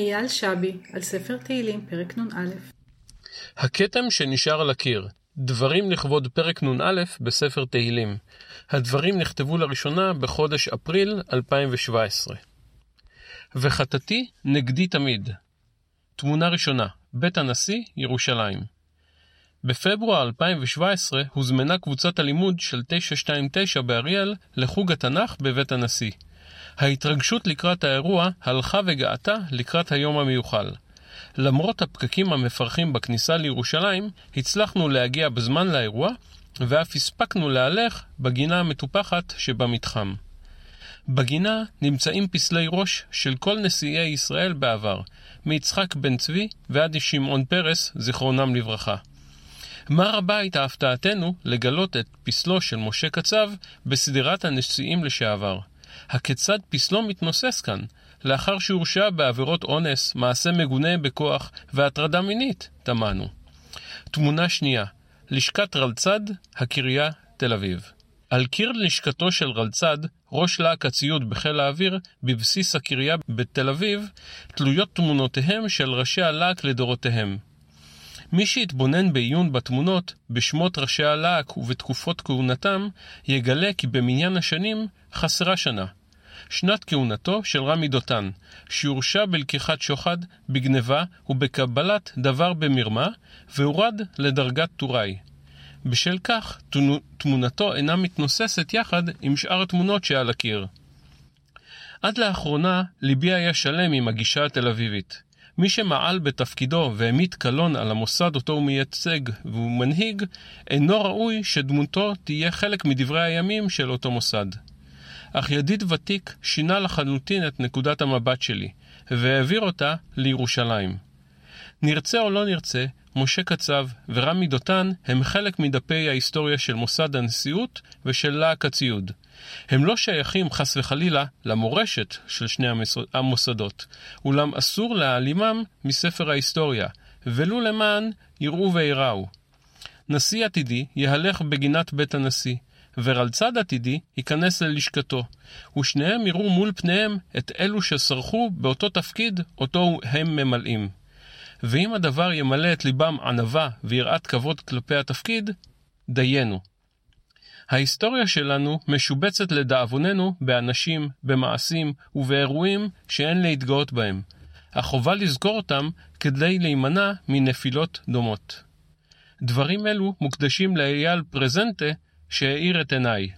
אייל שבי, על ספר תהילים, פרק נ"א. הכתם שנשאר על הקיר, דברים לכבוד פרק נ"א בספר תהילים. הדברים נכתבו לראשונה בחודש אפריל 2017. וחטאתי נגדי תמיד. תמונה ראשונה, בית הנשיא, ירושלים. בפברואר 2017 הוזמנה קבוצת הלימוד של 929 באריאל לחוג התנ"ך בבית הנשיא. ההתרגשות לקראת האירוע הלכה וגאתה לקראת היום המיוחל. למרות הפקקים המפרכים בכניסה לירושלים, הצלחנו להגיע בזמן לאירוע, ואף הספקנו להלך בגינה המטופחת שבמתחם. בגינה נמצאים פסלי ראש של כל נשיאי ישראל בעבר, מיצחק בן צבי ועד שמעון פרס, זיכרונם לברכה. מה רבה הייתה הפתעתנו לגלות את פסלו של משה קצב בסדרת הנשיאים לשעבר. הכיצד פסלו מתנוסס כאן, לאחר שהורשע בעבירות אונס, מעשה מגונה בכוח והטרדה מינית, תמנו. תמונה שנייה, לשכת רלצד, הקריה, תל אביב. על קיר לשכתו של רלצד, ראש להק הציוד בחיל האוויר, בבסיס הקריה בתל אביב, תלויות תמונותיהם של ראשי הלהק לדורותיהם. מי שיתבונן בעיון בתמונות, בשמות ראשי הלהק ובתקופות כהונתם, יגלה כי במניין השנים חסרה שנה. שנת כהונתו של רמי דותן, שהורשע בלקיחת שוחד, בגניבה ובקבלת דבר במרמה, והורד לדרגת טוראי. בשל כך, תמונתו אינה מתנוססת יחד עם שאר התמונות שעל הקיר. עד לאחרונה, ליבי היה שלם עם הגישה התל אביבית. מי שמעל בתפקידו והמיט קלון על המוסד אותו הוא מייצג והוא מנהיג, אינו ראוי שדמותו תהיה חלק מדברי הימים של אותו מוסד. אך ידיד ותיק שינה לחלוטין את נקודת המבט שלי, והעביר אותה לירושלים. נרצה או לא נרצה, משה קצב ורמי דותן הם חלק מדפי ההיסטוריה של מוסד הנשיאות ושל להק הציוד. הם לא שייכים חס וחלילה למורשת של שני המוסדות, אולם אסור להעלימם מספר ההיסטוריה, ולו למען יראו וייראו. נשיא עתידי יהלך בגינת בית הנשיא, ורלצד עתידי ייכנס ללשכתו, ושניהם יראו מול פניהם את אלו שסרחו באותו תפקיד אותו הם ממלאים. ואם הדבר ימלא את ליבם ענווה ויראת כבוד כלפי התפקיד, דיינו. ההיסטוריה שלנו משובצת לדאבוננו באנשים, במעשים ובאירועים שאין להתגאות בהם. החובה לזכור אותם כדי להימנע מנפילות דומות. דברים אלו מוקדשים לאייל פרזנטה שהאיר את עיניי.